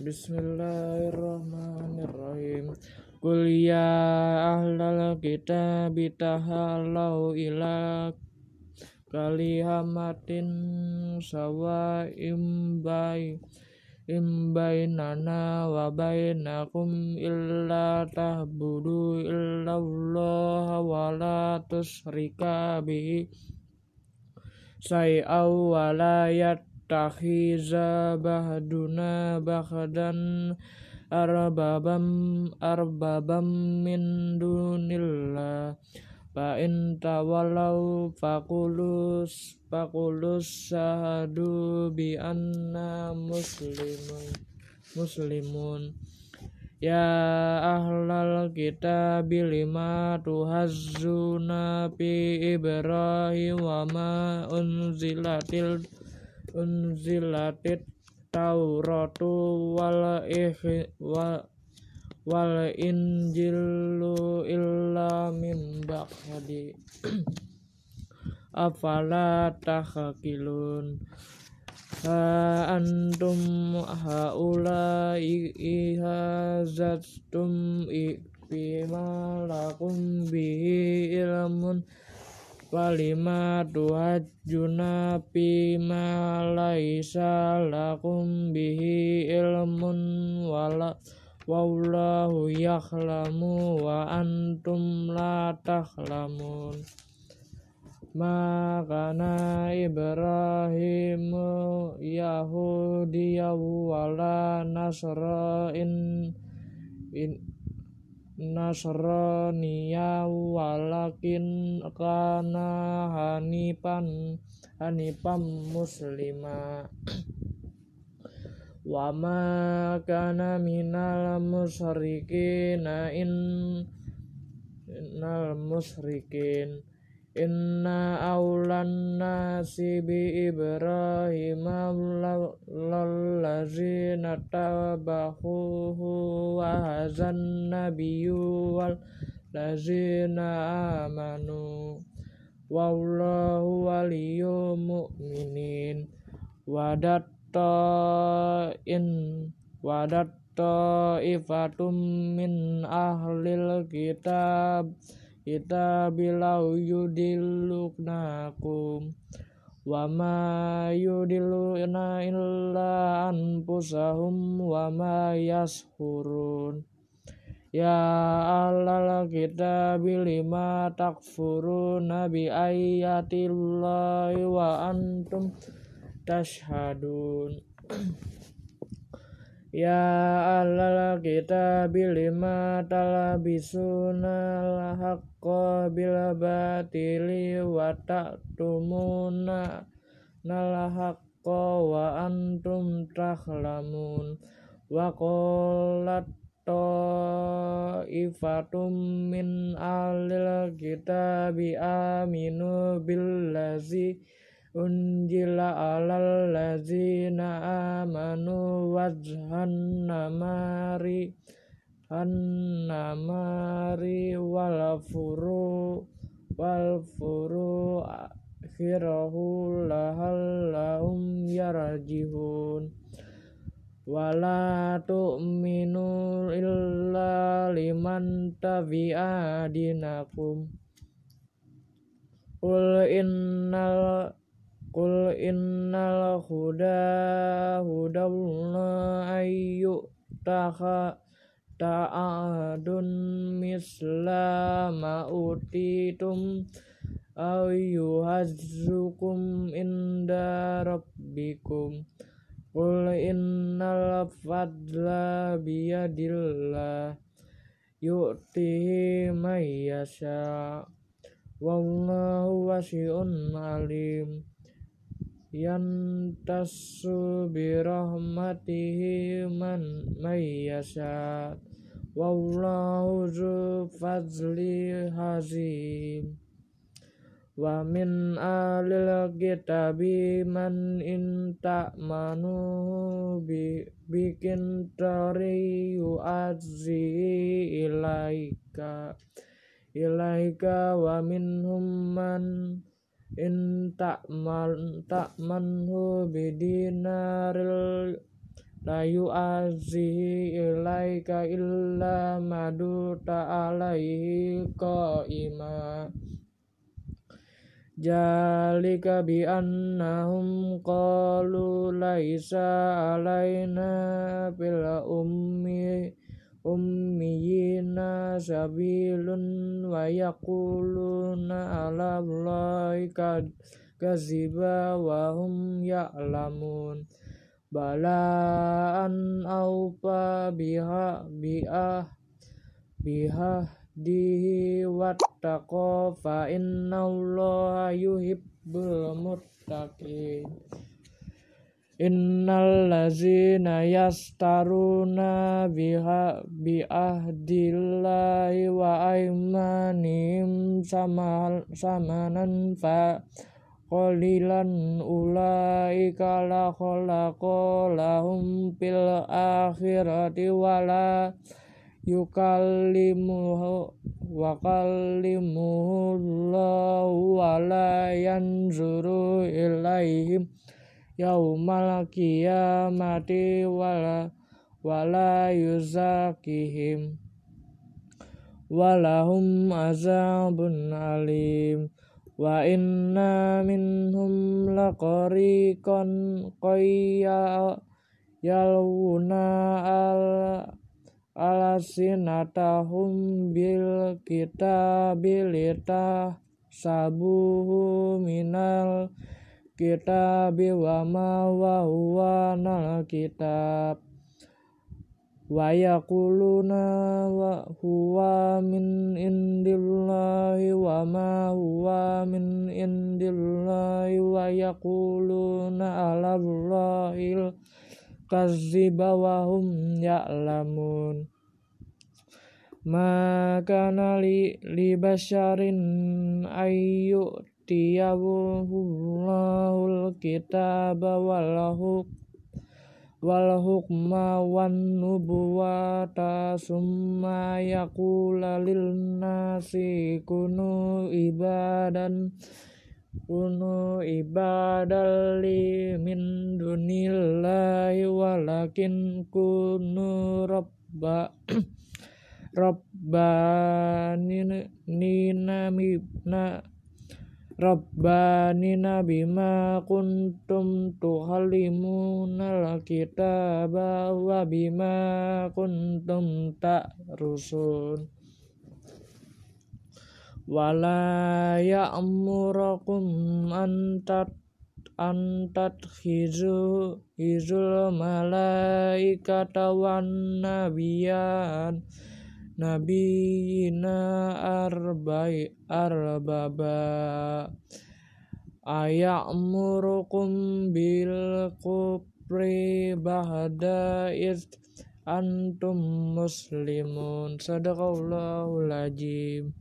Bismillahirrahmanirrahim. Qul ya ahlal kitab tahallau ila kalihamatin sawa imbai imbainana wa bainakum illa tahbudu illallah wa la tusrika bihi say'aw wa la yattakhiza bahduna bahdan arbabam arbabam min dunillah. Fa in tawallaw faqulus faqulus sahadu bi anna muslimun muslimun. Ya ahlal kitab lima tuhazzuna fi Ibrahim wa ma unzilatil unzilatit Tauratu wal wa wal injilu illa min ba'di. Afala tahqilun ha antum haula ihazastum bima lakum bihi ilmun walima tuhajjuna bima laisa lakum bihi ilmun wala wallahu yakhlamu wa antum la takhlamun Makana Ibrahim Yahudiya wala Nasra'in in Nasraniya walakin kana hanifan hanifan muslima. Wa kana minal musyrikin in innal musyrikin inna aulan nasi bi ibrahim lallazina tabahuhu wa hazan nabiyyu wal lazina amanu wallahu waliyyu mu'minin wadat in wadat ifatum min ahlil kitab kita bilau yudiluknakum wa ma yudiluna illa anfusahum wa ma yashurun. Ya alal kita bilima takfuruna bi ayatillahi wa antum tashhadun. Ya ahlal kitab lima talabisuna al-haqqa bil batili wa ta'tumuna nal haqqa wa antum takhlamun wa qalat ta'ifatum min ahlil kitabi aminu billazi unjila alal lazina amanu wajhan namari han namari wal furu wal furu akhirahu lahal lahum yarjihun. Wala tu'minu illa liman tabi'a dinakum. Qul innal Qul innal huda ayyu taha ta'adun misla ma'utitum ayyuhazzukum inda rabbikum Qul innal fadla biyadillah. Yu'tihi may yasha. Wallahu wasi'un alim. Yantasu birahmatihi man mayyasha wallahu zu fadli hazim wa min alil kitabi man in ta'manu bi bikin tari yu'adzi ilaika. Ilaika wa minhum man in ta'man ta'manhu bidinaril la yu'azihi ilaika illa madu ta'alaihi qa'ima. Jalika bi annahum qalu laisa alaina bil ummi ummiyina sabilun wa yaquluna ala Allahi kaziba wa hum ya'lamun balaan aupa biha biah biha dihi wattaqo fa innallaha yuhibbul muttaqin. Innal lazina yastaruna biha biahdillahi wa aimanihim sama samanan fa qalilan ulaika la khalaqa lahum fil akhirati wala yukallimuhu wa kallimuhu Allahu wala yanzuru ilaihim yaumal qiyamati wala wala yuzakihim walahum azabun alim wa inna minhum laqariqan qayya yaluna al alasinatahum bil kitabilita sabuhu minal kitabi wa ma wa huwa nal kitab wa yaquluna wa huwa min indillahi wa ma huwa min indillahi wa yaquluna ala Allahil kaziba wa hum ya'lamun. Ma kana li, basyarin ayyu tiyabullahul kitaba wal wal hukma wan nubuwata summa yaqula lil nasi kunu ibadan kunu ibadalli min dunillahi walakin kunu rabba rabbanina nina Rabbanina bima kuntum tuhallimuna kitaba wa bima kuntum ta'rusun. Wala ya'murakum antat antat khizu hizul malaikata wan nabiyan nabiyina arba'i arbaba aya'murukum bil bahda iz antum muslimun. Sadaqallahul azim